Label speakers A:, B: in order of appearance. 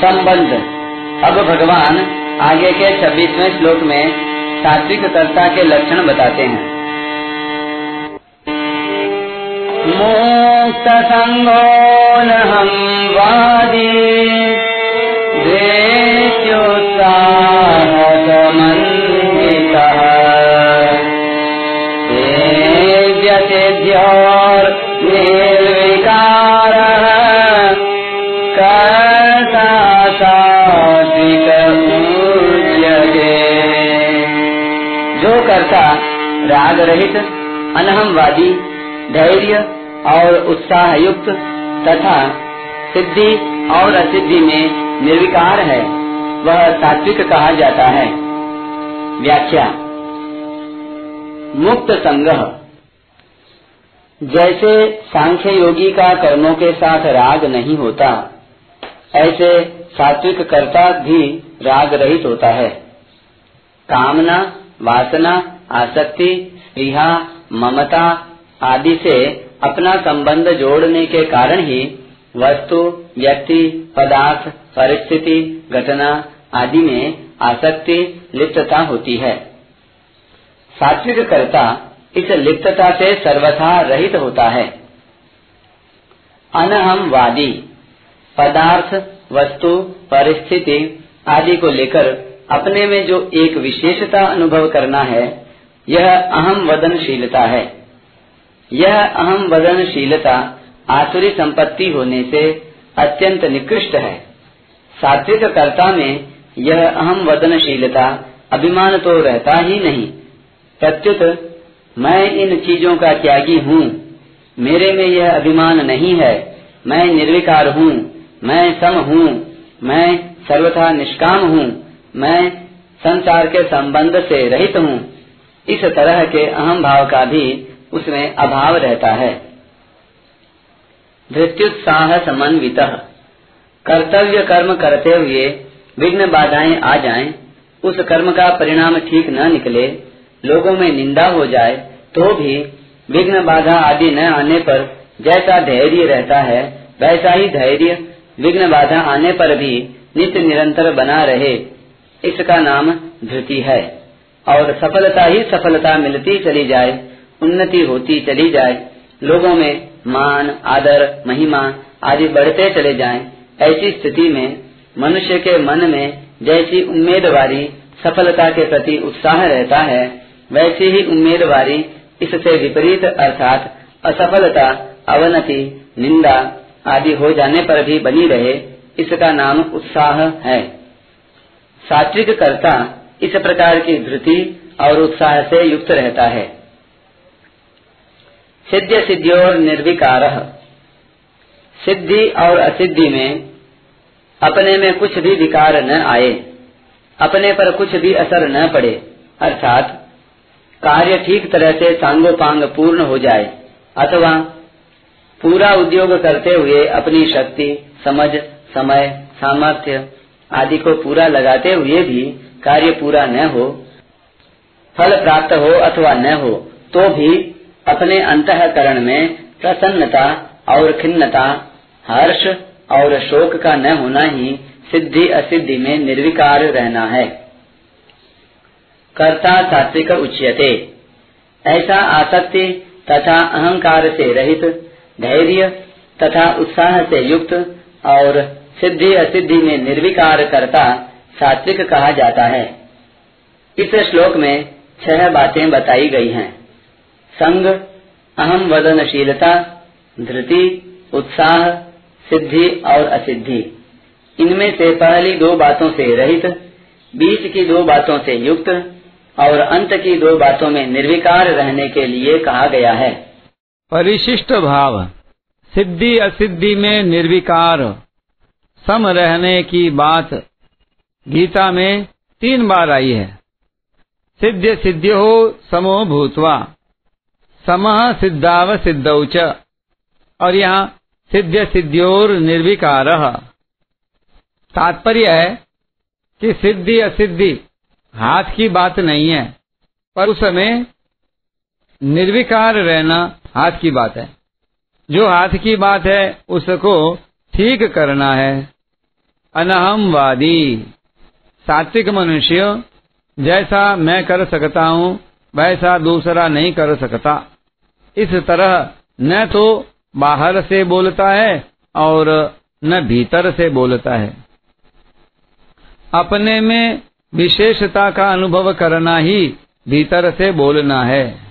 A: संबंध। अब भगवान आगे के छब्बीसवें श्लोक में सात्विक कर्ता के लक्षण बताते हैं। मुक्त संगो हम वादी जो रहित, अनहमवादी, धैर्य और उत्साह युक्त तथा सिद्धि और असिद्धि में निर्विकार है, वह सात्विक कहा जाता है। व्याख्या। मुक्त संग्रह जैसे सांख्य योगी का कर्मों के साथ राग नहीं होता, ऐसे सात्विक कर्ता भी राग रहित होता है। कामना, वासना, आसक्ति स्त्रीहा ममता आदि से अपना संबंध जोड़ने के कारण ही वस्तु, व्यक्ति, पदार्थ, परिस्थिति, घटना आदि में आसक्ति, लिप्तता होती है। सात्विक कर्ता इस लिप्तता से सर्वथा रहित होता है। अनहम वादी पदार्थ, वस्तु, परिस्थिति आदि को लेकर अपने में जो एक विशेषता अनुभव करना है यह अहम वदनशीलता है। यह अहम वदनशीलता आसुरी संपत्ति होने से अत्यंत निकृष्ट है। सात्विक कर्ता में यह अहम वदनशीलता अभिमान तो रहता ही नहीं। प्रत्युत, मैं इन चीज़ों का त्यागी हूँ। मेरे में यह अभिमान नहीं है। मैं निर्विकार हूँ। मैं सम हूँ। मैं सर्वथा निष्काम हूँ। मैं संसार के संबंध से रहित हूँ। इस तरह के अहम भाव का भी उसमें अभाव रहता है। धृत्युत्साह समन्वित। कर्तव्य कर्म करते हुए विघ्न बाधाएँ आ जाएँ, उस कर्म का परिणाम ठीक न निकले लोगों में निंदा हो जाए तो भी विघ्न बाधा आदि न आने पर जैसा धैर्य रहता है वैसा ही धैर्य विघ्न बाधा आने पर भी नित्य निरंतर बना रहे। इसका नाम धृति है। और सफलता ही सफलता मिलती चली जाए उन्नति होती चली जाए लोगों में मान आदर महिमा आदि बढ़ते चले जाएँ, ऐसी स्थिति में मनुष्य के मन में जैसी उम्मीदवारी सफलता के प्रति उत्साह रहता है वैसी ही उम्मीदवारी इससे विपरीत अर्थात असफलता अवनति निंदा आदि हो जाने पर भी बनी रहे इसका नाम उत्साह है। सात्विक कर्ता इस प्रकार की धृति और उत्साह से युक्त रहता है। सिद्ध सिद्धियोर निर्विकार। सिद्धि और असिद्धि में अपने में कुछ भी विकार न आए, अपने पर कुछ भी असर न पड़े, अर्थात कार्य ठीक तरह से सांगोपांग पूर्ण हो जाए, अथवा पूरा उद्योग करते हुए अपनी शक्ति, समझ, समय, सामर्थ्य आदि को पूरा लगाते हुए भी कार्य पूरा न हो, फल प्राप्त हो अथवा न हो तो भी अपने अंतकरण में प्रसन्नता और खिन्नता, हर्ष और शोक का न होना ही सिद्धि असिद्धि में निर्विकार रहना है। कर्ता सात्विक उच्यते। ऐसा आसक्ति तथा अहंकार से रहित, धैर्य तथा उत्साह से युक्त और सिद्धि असिद्धि में निर्विकार करता सात्विक कहा जाता है। इस श्लोक में छह बातें बताई गई हैं। संग, अहम वदनशीलता, धृति, उत्साह, सिद्धि और असिद्धि। इनमें से पहली दो बातों से रहित, बीच की दो बातों से युक्त और अंत की दो बातों में निर्विकार रहने के लिए कहा गया है।
B: परिशिष्ट भाव। सिद्धि असिद्धि में निर्विकार। सम रहने की बात गीता में तीन बार आई है। सिद्ध सिद्ध हो समो भूतवा। समह सिद्धाव सिद्धौच और यहाँ सिद्ध सिद्ध्योर निर्विकार। तात्पर्य है कि सिद्धि असिद्धि, हाथ की बात नहीं है, पर उस समय निर्विकार रहना हाथ की बात है। जो हाथ की बात है, उसको ठीक करना है। अनहमवादी सात्विक मनुष्य, जैसा मैं कर सकता हूँ, वैसा दूसरा नहीं कर सकता। इस तरह न तो बाहर से बोलता है और न भीतर से बोलता है। अपने में विशेषता का अनुभव करना ही भीतर से बोलना है।